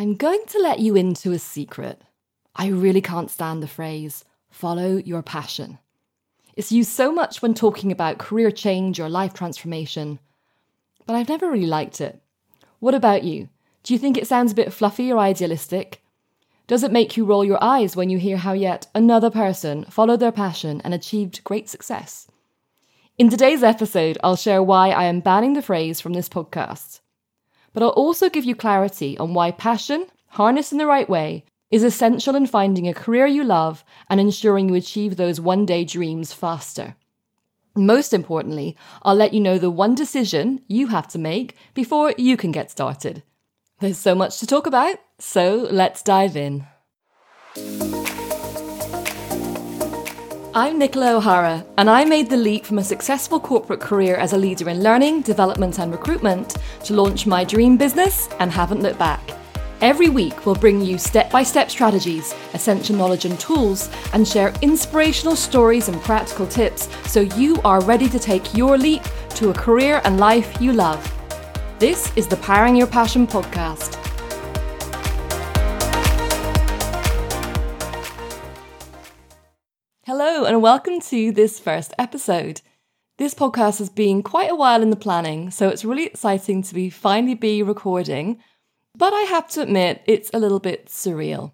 I'm going to let you into a secret. I really can't stand the phrase, follow your passion. It's used so much when talking about career change or life transformation, but I've never really liked it. What about you? Do you think it sounds a bit fluffy or idealistic? Does it make you roll your eyes when you hear how yet another person followed their passion and achieved great success? In today's episode, I'll share why I am banning the phrase from this podcast but I'll also give you clarity on why passion, harnessed in the right way, is essential in finding a career you love and ensuring you achieve those one day dreams faster. Most importantly, I'll let you know the one decision you have to make before you can get started. There's so much to talk about, so let's dive in. I'm Nicola O'Hara, and I made the leap from a successful corporate career as a leader in learning, development, and recruitment to launch my dream business and haven't looked back. Every week, we'll bring you step by step strategies, essential knowledge and tools, and share inspirational stories and practical tips so you are ready to take your leap to a career and life you love. This is the Powering Your Passion podcast. Hello, and welcome to this first episode. This podcast has been quite a while in the planning, so it's really exciting to be finally be recording. But I have to admit, it's a little bit surreal.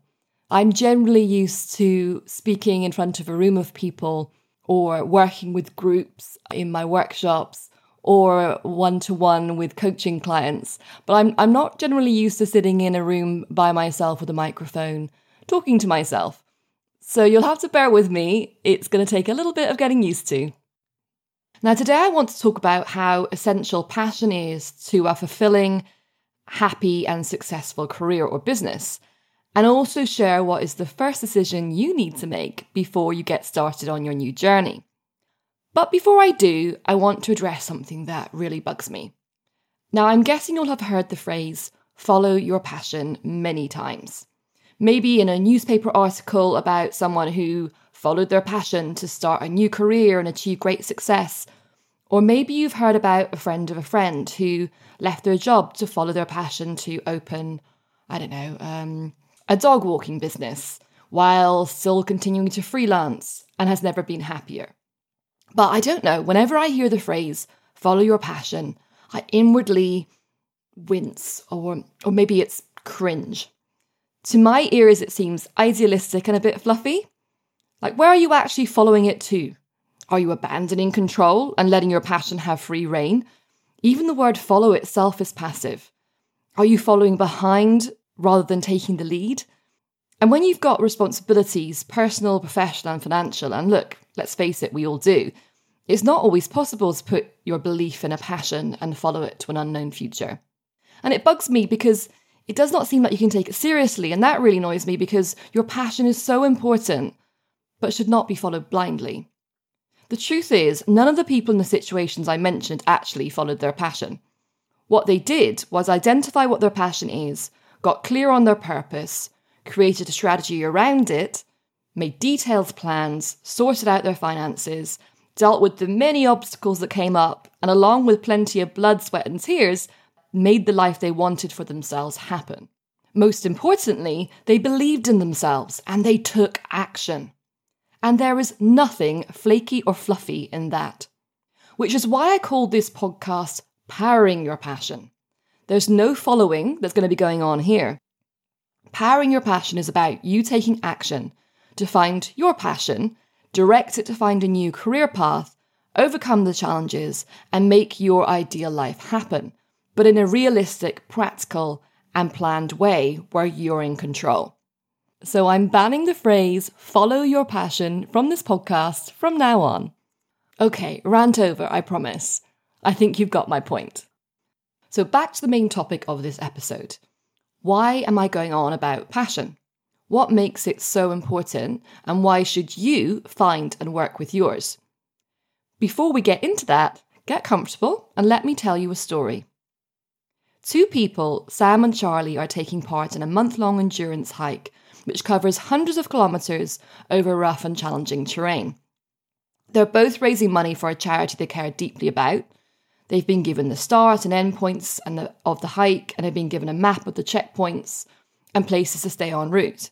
I'm generally used to speaking in front of a room of people or working with groups in my workshops or one to one with coaching clients, but I'm, I'm not generally used to sitting in a room by myself with a microphone, talking to myself. So you'll have to bear with me. It's going to take a little bit of getting used to. Now, today I want to talk about how essential passion is to a fulfilling, happy, and successful career or business, and also share what is the first decision you need to make before you get started on your new journey. But before I do, I want to address something that really bugs me. Now, I'm guessing you'll have heard the phrase follow your passion many times maybe in a newspaper article about someone who followed their passion to start a new career and achieve great success. Or maybe you've heard about a friend of a friend who left their job to follow their passion to open, I don't know, um, a dog walking business while still continuing to freelance and has never been happier. But I don't know, whenever I hear the phrase follow your passion, I inwardly wince or or maybe it's cringe. To my ears, it seems idealistic and a bit fluffy. Like, where are you actually following it to? Are you abandoning control and letting your passion have free reign? Even the word follow itself is passive. Are you following behind rather than taking the lead? And when you've got responsibilities, personal, professional, and financial, and look, let's face it, we all do, it's not always possible to put your belief in a passion and follow it to an unknown future. And it bugs me because it does not seem like you can take it seriously. And that really annoys me because your passion is so important, but should not be followed blindly. The truth is, none of the people in the situations I mentioned actually followed their passion. What they did was identify what their passion is, got clear on their purpose, created a strategy around it, made detailed plans, sorted out their finances, dealt with the many obstacles that came up, and along with plenty of blood, sweat, and tears, made the life they wanted for themselves happen. Most importantly, they believed in themselves and they took action. And there is nothing flaky or fluffy in that. Which is why I called this podcast Powering Your Passion. There's no following that's going to be going on here. Powering Your Passion is about you taking action to find your passion, direct it to find a new career path, overcome the challenges, and make your ideal life happen but in a realistic, practical, and planned way where you're in control. So I'm banning the phrase follow your passion from this podcast from now on. Okay, rant over, I promise. I think you've got my point. So back to the main topic of this episode. Why am I going on about passion? What makes it so important, and why should you find and work with yours? Before we get into that, get comfortable and let me tell you a story. Two people, Sam and Charlie, are taking part in a month long endurance hike, which covers hundreds of kilometres over rough and challenging terrain. They're both raising money for a charity they care deeply about. They've been given the start and end points and the, of the hike, and have been given a map of the checkpoints. and places to stay en route.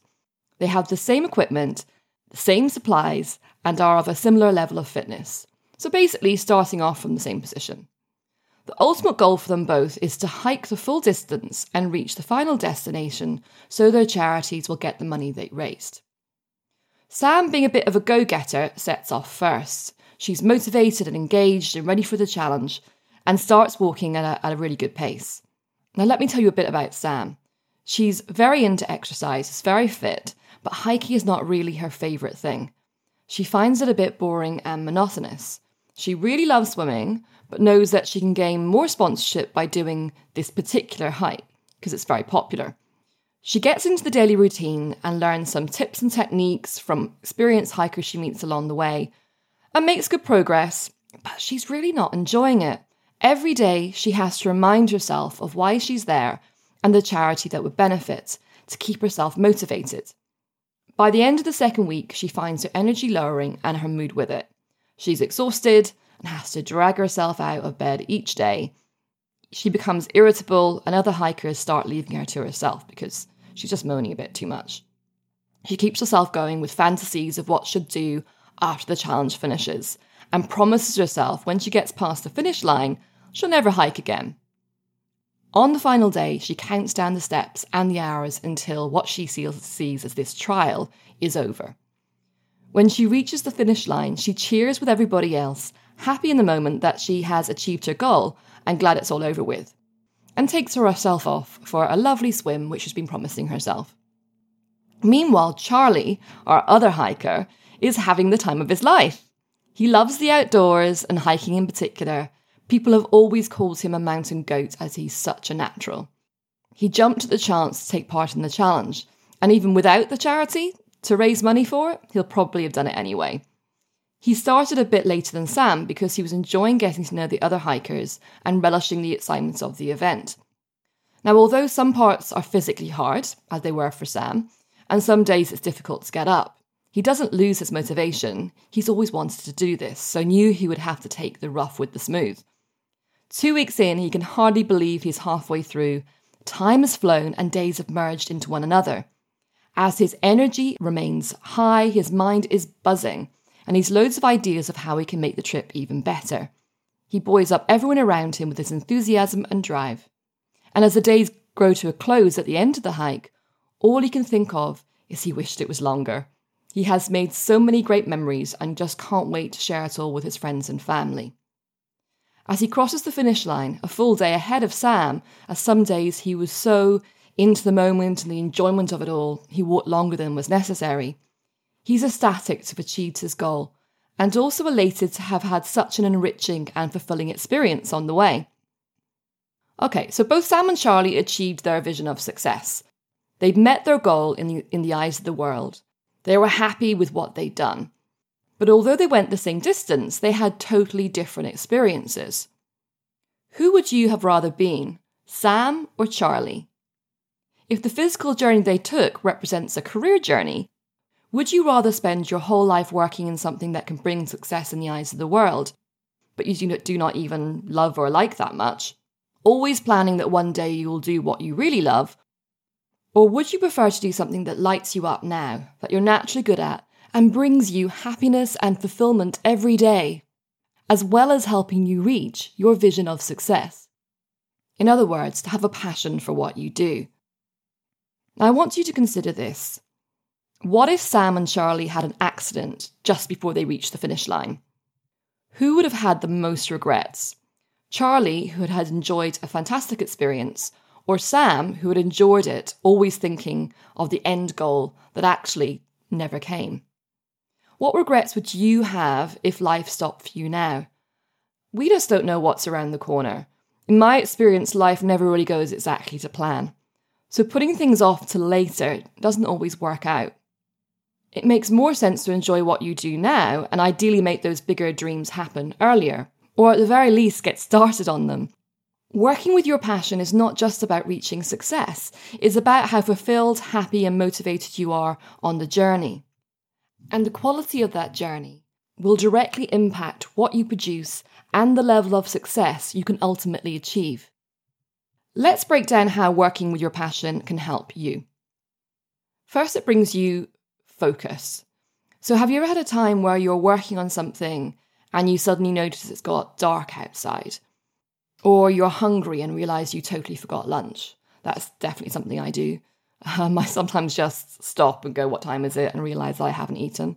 They have the same equipment, the same supplies, and are of a similar level of fitness. So basically, starting off from the same position. The ultimate goal for them both is to hike the full distance and reach the final destination so their charities will get the money they raised. Sam, being a bit of a go getter, sets off first. She's motivated and engaged and ready for the challenge and starts walking at a, at a really good pace. Now, let me tell you a bit about Sam. She's very into exercise, is very fit, but hiking is not really her favourite thing. She finds it a bit boring and monotonous. She really loves swimming, but knows that she can gain more sponsorship by doing this particular hike because it's very popular. She gets into the daily routine and learns some tips and techniques from experienced hikers she meets along the way and makes good progress, but she's really not enjoying it. Every day, she has to remind herself of why she's there and the charity that would benefit to keep herself motivated. By the end of the second week, she finds her energy lowering and her mood with it. She's exhausted and has to drag herself out of bed each day. She becomes irritable, and other hikers start leaving her to herself because she's just moaning a bit too much. She keeps herself going with fantasies of what she'll do after the challenge finishes and promises herself when she gets past the finish line, she'll never hike again. On the final day, she counts down the steps and the hours until what she sees as this trial is over. When she reaches the finish line, she cheers with everybody else, happy in the moment that she has achieved her goal and glad it's all over with, and takes herself off for a lovely swim which she's been promising herself. Meanwhile, Charlie, our other hiker, is having the time of his life. He loves the outdoors and hiking in particular, People have always called him a mountain goat as he's such a natural. He jumped at the chance to take part in the challenge, and even without the charity to raise money for it, he'll probably have done it anyway. He started a bit later than Sam because he was enjoying getting to know the other hikers and relishing the excitement of the event. Now, although some parts are physically hard, as they were for Sam, and some days it's difficult to get up, he doesn't lose his motivation. He's always wanted to do this, so knew he would have to take the rough with the smooth. Two weeks in, he can hardly believe he's halfway through. Time has flown and days have merged into one another. As his energy remains high, his mind is buzzing, and he's loads of ideas of how he can make the trip even better. He buoys up everyone around him with his enthusiasm and drive. And as the days grow to a close at the end of the hike, all he can think of is he wished it was longer. He has made so many great memories and just can't wait to share it all with his friends and family. As he crosses the finish line, a full day ahead of Sam, as some days he was so into the moment and the enjoyment of it all, he walked longer than was necessary. He's ecstatic to have achieved his goal, and also elated to have had such an enriching and fulfilling experience on the way. Okay, so both Sam and Charlie achieved their vision of success. They'd met their goal in the, in the eyes of the world. They were happy with what they'd done. But although they went the same distance, they had totally different experiences. Who would you have rather been, Sam or Charlie? If the physical journey they took represents a career journey, would you rather spend your whole life working in something that can bring success in the eyes of the world, but you do not even love or like that much, always planning that one day you will do what you really love? Or would you prefer to do something that lights you up now, that you're naturally good at, and brings you happiness and fulfillment every day, as well as helping you reach your vision of success. In other words, to have a passion for what you do. I want you to consider this. What if Sam and Charlie had an accident just before they reached the finish line? Who would have had the most regrets? Charlie, who had enjoyed a fantastic experience, or Sam, who had enjoyed it, always thinking of the end goal that actually never came? What regrets would you have if life stopped for you now? We just don't know what's around the corner. In my experience, life never really goes exactly to plan. So putting things off to later doesn't always work out. It makes more sense to enjoy what you do now and ideally make those bigger dreams happen earlier, or at the very least get started on them. Working with your passion is not just about reaching success, it's about how fulfilled, happy, and motivated you are on the journey. And the quality of that journey will directly impact what you produce and the level of success you can ultimately achieve. Let's break down how working with your passion can help you. First, it brings you focus. So, have you ever had a time where you're working on something and you suddenly notice it's got dark outside? Or you're hungry and realize you totally forgot lunch? That's definitely something I do. Um, I sometimes just stop and go, What time is it? and realize I haven't eaten.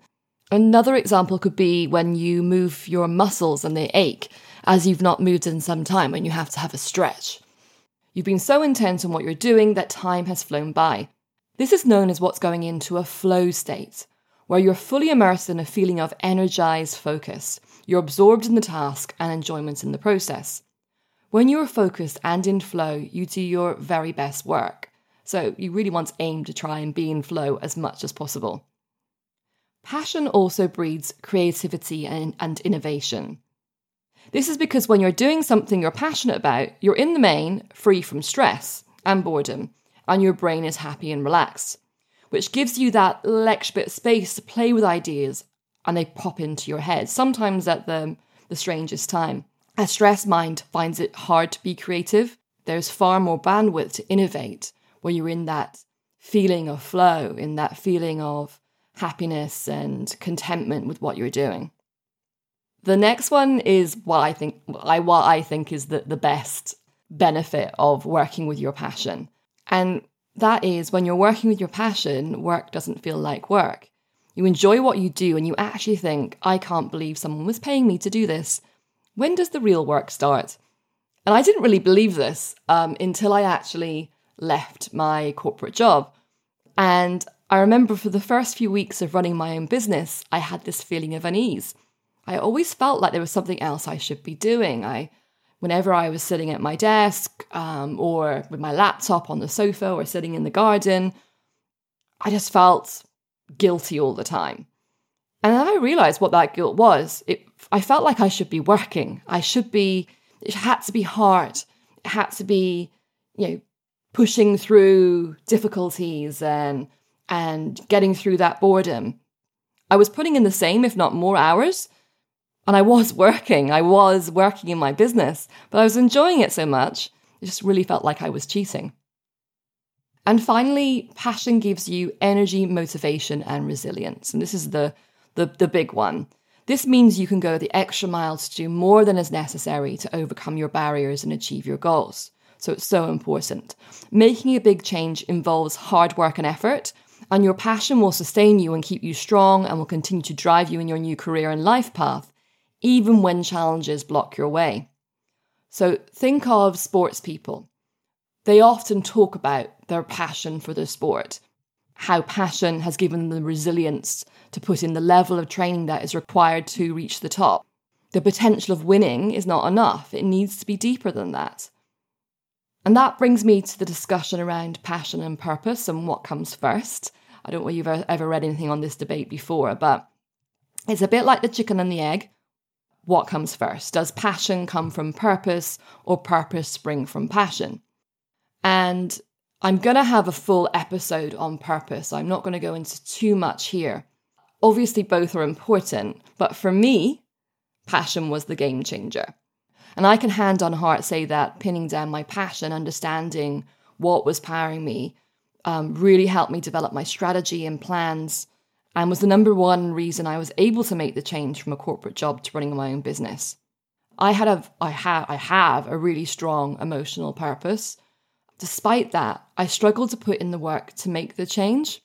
Another example could be when you move your muscles and they ache as you've not moved in some time and you have to have a stretch. You've been so intent on what you're doing that time has flown by. This is known as what's going into a flow state, where you're fully immersed in a feeling of energized focus. You're absorbed in the task and enjoyment in the process. When you're focused and in flow, you do your very best work. So you really want to aim to try and be in flow as much as possible. Passion also breeds creativity and, and innovation. This is because when you're doing something you're passionate about, you're in the main free from stress and boredom, and your brain is happy and relaxed, which gives you that extra bit of space to play with ideas and they pop into your head, sometimes at the, the strangest time. A stressed mind finds it hard to be creative. There's far more bandwidth to innovate when you're in that feeling of flow, in that feeling of happiness and contentment with what you're doing. The next one is what I think I what I think is the, the best benefit of working with your passion. And that is when you're working with your passion, work doesn't feel like work. You enjoy what you do and you actually think, I can't believe someone was paying me to do this. When does the real work start? And I didn't really believe this um, until I actually left my corporate job. And I remember for the first few weeks of running my own business, I had this feeling of unease. I always felt like there was something else I should be doing. I, whenever I was sitting at my desk um, or with my laptop on the sofa or sitting in the garden, I just felt guilty all the time. And then I realized what that guilt was. It, I felt like I should be working. I should be, it had to be hard. It had to be, you know, pushing through difficulties and and getting through that boredom. I was putting in the same, if not more, hours. And I was working. I was working in my business, but I was enjoying it so much, it just really felt like I was cheating. And finally, passion gives you energy, motivation, and resilience. And this is the, the, the big one. This means you can go the extra mile to do more than is necessary to overcome your barriers and achieve your goals. So it's so important. Making a big change involves hard work and effort, and your passion will sustain you and keep you strong and will continue to drive you in your new career and life path, even when challenges block your way. So think of sports people. They often talk about their passion for the sport, how passion has given them the resilience to put in the level of training that is required to reach the top. The potential of winning is not enough, it needs to be deeper than that. And that brings me to the discussion around passion and purpose and what comes first. I don't know if you've ever read anything on this debate before, but it's a bit like the chicken and the egg. What comes first? Does passion come from purpose or purpose spring from passion? And I'm going to have a full episode on purpose. I'm not going to go into too much here. Obviously, both are important, but for me, passion was the game changer. And I can hand on heart say that pinning down my passion, understanding what was powering me, um, really helped me develop my strategy and plans, and was the number one reason I was able to make the change from a corporate job to running my own business. I had a, I have, I have a really strong emotional purpose. Despite that, I struggled to put in the work to make the change.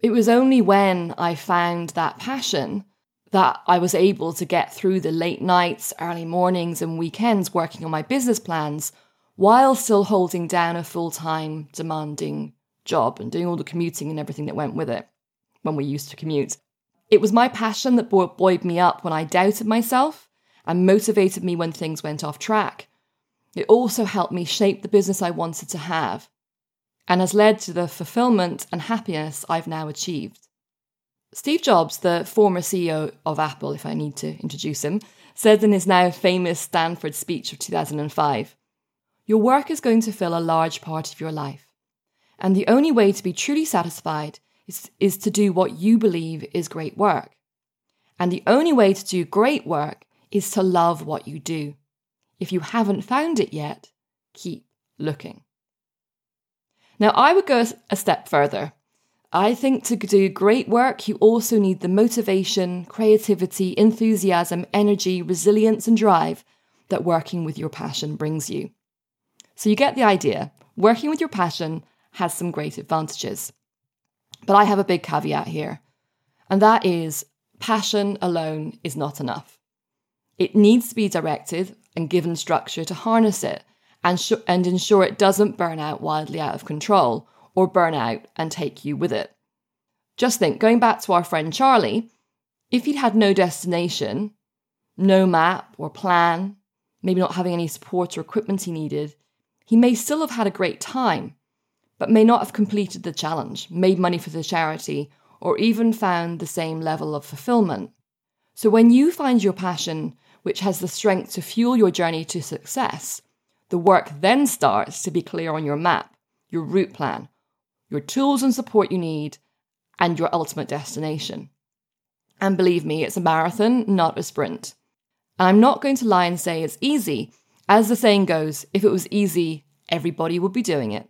It was only when I found that passion that I was able to get through the late nights, early mornings, and weekends working on my business plans while still holding down a full time, demanding job and doing all the commuting and everything that went with it when we used to commute. It was my passion that buoyed me up when I doubted myself and motivated me when things went off track. It also helped me shape the business I wanted to have and has led to the fulfillment and happiness I've now achieved. Steve Jobs, the former CEO of Apple, if I need to introduce him, said in his now famous Stanford speech of 2005 Your work is going to fill a large part of your life. And the only way to be truly satisfied is, is to do what you believe is great work. And the only way to do great work is to love what you do. If you haven't found it yet, keep looking. Now, I would go a step further I think to do great work, you also need the motivation, creativity, enthusiasm, energy, resilience, and drive that working with your passion brings you. So you get the idea. Working with your passion has some great advantages. But I have a big caveat here, and that is passion alone is not enough. It needs to be directed and given structure to harness it and, sh- and ensure it doesn't burn out wildly out of control or burn out and take you with it. Just think, going back to our friend Charlie, if he'd had no destination, no map or plan, maybe not having any support or equipment he needed, he may still have had a great time, but may not have completed the challenge, made money for the charity, or even found the same level of fulfillment. So when you find your passion, which has the strength to fuel your journey to success, the work then starts to be clear on your map, your route plan, your tools and support you need, and your ultimate destination. And believe me, it's a marathon, not a sprint. And I'm not going to lie and say it's easy. As the saying goes, if it was easy, everybody would be doing it.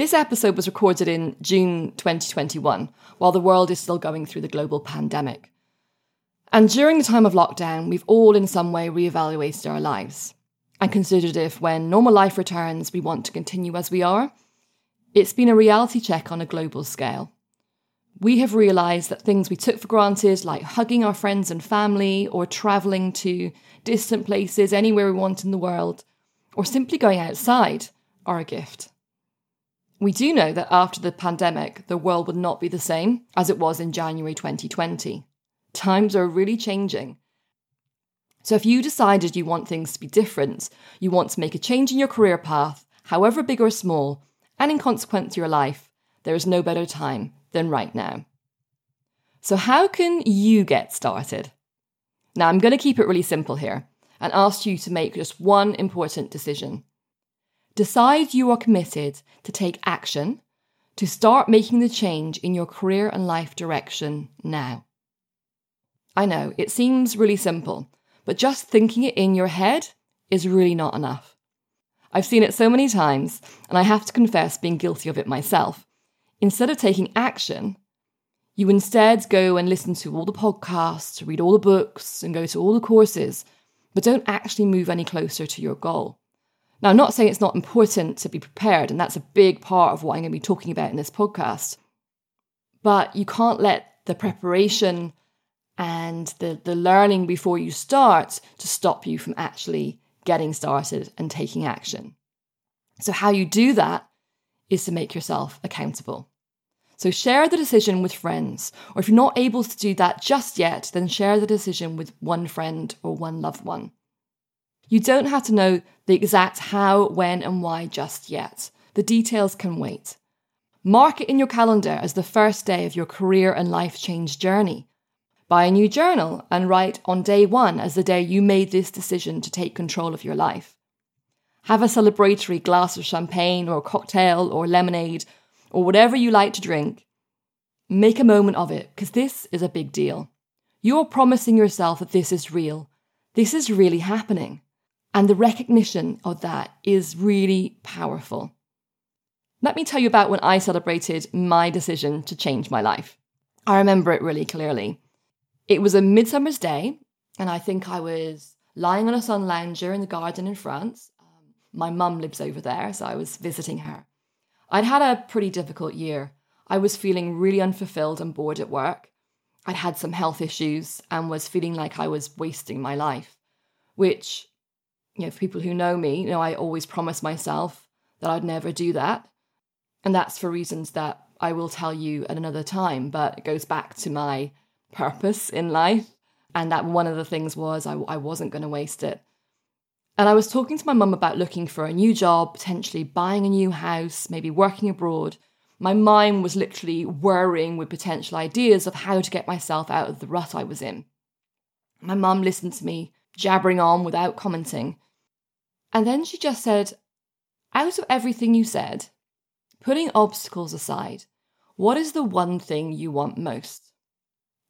This episode was recorded in June 2021, while the world is still going through the global pandemic. And during the time of lockdown, we've all in some way reevaluated our lives and considered if, when normal life returns, we want to continue as we are it's been a reality check on a global scale. We have realised that things we took for granted, like hugging our friends and family, or travelling to distant places anywhere we want in the world, or simply going outside, are a gift. We do know that after the pandemic, the world would not be the same as it was in January 2020. Times are really changing. So, if you decided you want things to be different, you want to make a change in your career path, however big or small, and in consequence your life, there is no better time than right now. So, how can you get started? Now, I'm going to keep it really simple here and ask you to make just one important decision. Decide you are committed to take action to start making the change in your career and life direction now. I know it seems really simple, but just thinking it in your head is really not enough. I've seen it so many times, and I have to confess being guilty of it myself. Instead of taking action, you instead go and listen to all the podcasts, read all the books, and go to all the courses, but don't actually move any closer to your goal. Now, I'm not saying it's not important to be prepared, and that's a big part of what I'm going to be talking about in this podcast. But you can't let the preparation and the, the learning before you start to stop you from actually getting started and taking action. So, how you do that is to make yourself accountable. So, share the decision with friends, or if you're not able to do that just yet, then share the decision with one friend or one loved one. You don't have to know the exact how, when, and why just yet. The details can wait. Mark it in your calendar as the first day of your career and life change journey. Buy a new journal and write on day one as the day you made this decision to take control of your life. Have a celebratory glass of champagne or cocktail or lemonade or whatever you like to drink. Make a moment of it because this is a big deal. You're promising yourself that this is real. This is really happening. And the recognition of that is really powerful. Let me tell you about when I celebrated my decision to change my life. I remember it really clearly. It was a midsummer's day, and I think I was lying on a sun lounger in the garden in France. Um, my mum lives over there, so I was visiting her. I'd had a pretty difficult year. I was feeling really unfulfilled and bored at work. I'd had some health issues and was feeling like I was wasting my life, which, you know, for people who know me, you know, I always promise myself that I'd never do that. And that's for reasons that I will tell you at another time, but it goes back to my purpose in life. And that one of the things was I, I wasn't going to waste it. And I was talking to my mum about looking for a new job, potentially buying a new house, maybe working abroad. My mind was literally whirring with potential ideas of how to get myself out of the rut I was in. My mum listened to me, jabbering on without commenting. And then she just said, Out of everything you said, putting obstacles aside, what is the one thing you want most?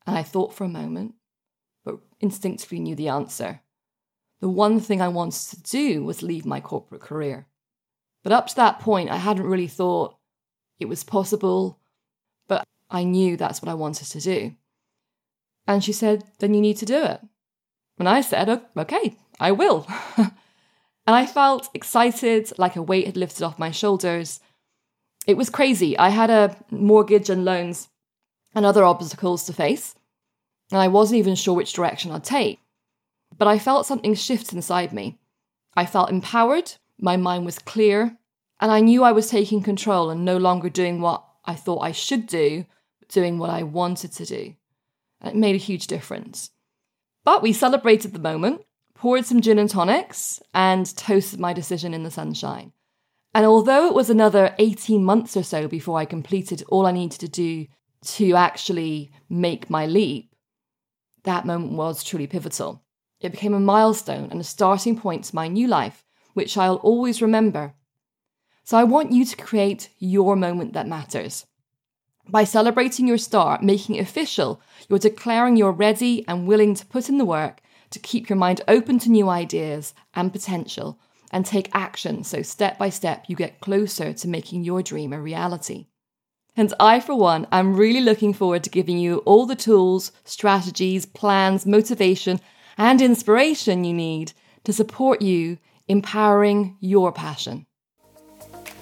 And I thought for a moment, but instinctively knew the answer. The one thing I wanted to do was leave my corporate career. But up to that point, I hadn't really thought it was possible but I knew that's what I wanted to do. And she said, Then you need to do it. And I said, Okay, I will. and I felt excited, like a weight had lifted off my shoulders. It was crazy. I had a mortgage and loans and other obstacles to face, and I wasn't even sure which direction I'd take. But I felt something shift inside me. I felt empowered, my mind was clear, and I knew I was taking control and no longer doing what I thought I should do, but doing what I wanted to do. And it made a huge difference. But we celebrated the moment, poured some gin and tonics, and toasted my decision in the sunshine. And although it was another 18 months or so before I completed all I needed to do to actually make my leap, that moment was truly pivotal. It became a milestone and a starting point to my new life, which I'll always remember. So I want you to create your moment that matters. By celebrating your start, making it official, you're declaring you're ready and willing to put in the work to keep your mind open to new ideas and potential and take action so step by step you get closer to making your dream a reality. And I, for one, am really looking forward to giving you all the tools, strategies, plans, motivation, and inspiration you need to support you empowering your passion.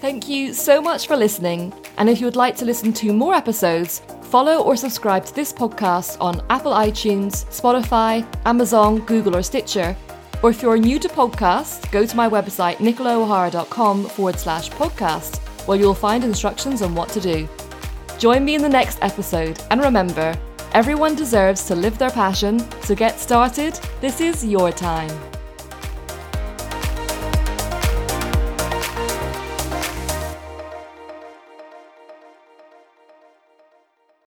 Thank you so much for listening. And if you would like to listen to more episodes, follow or subscribe to this podcast on Apple iTunes, Spotify, Amazon, Google, or Stitcher. Or if you're new to podcasts, go to my website, nicolaohara.com forward slash podcast, where you'll find instructions on what to do. Join me in the next episode, and remember, everyone deserves to live their passion, so get started. This is your time.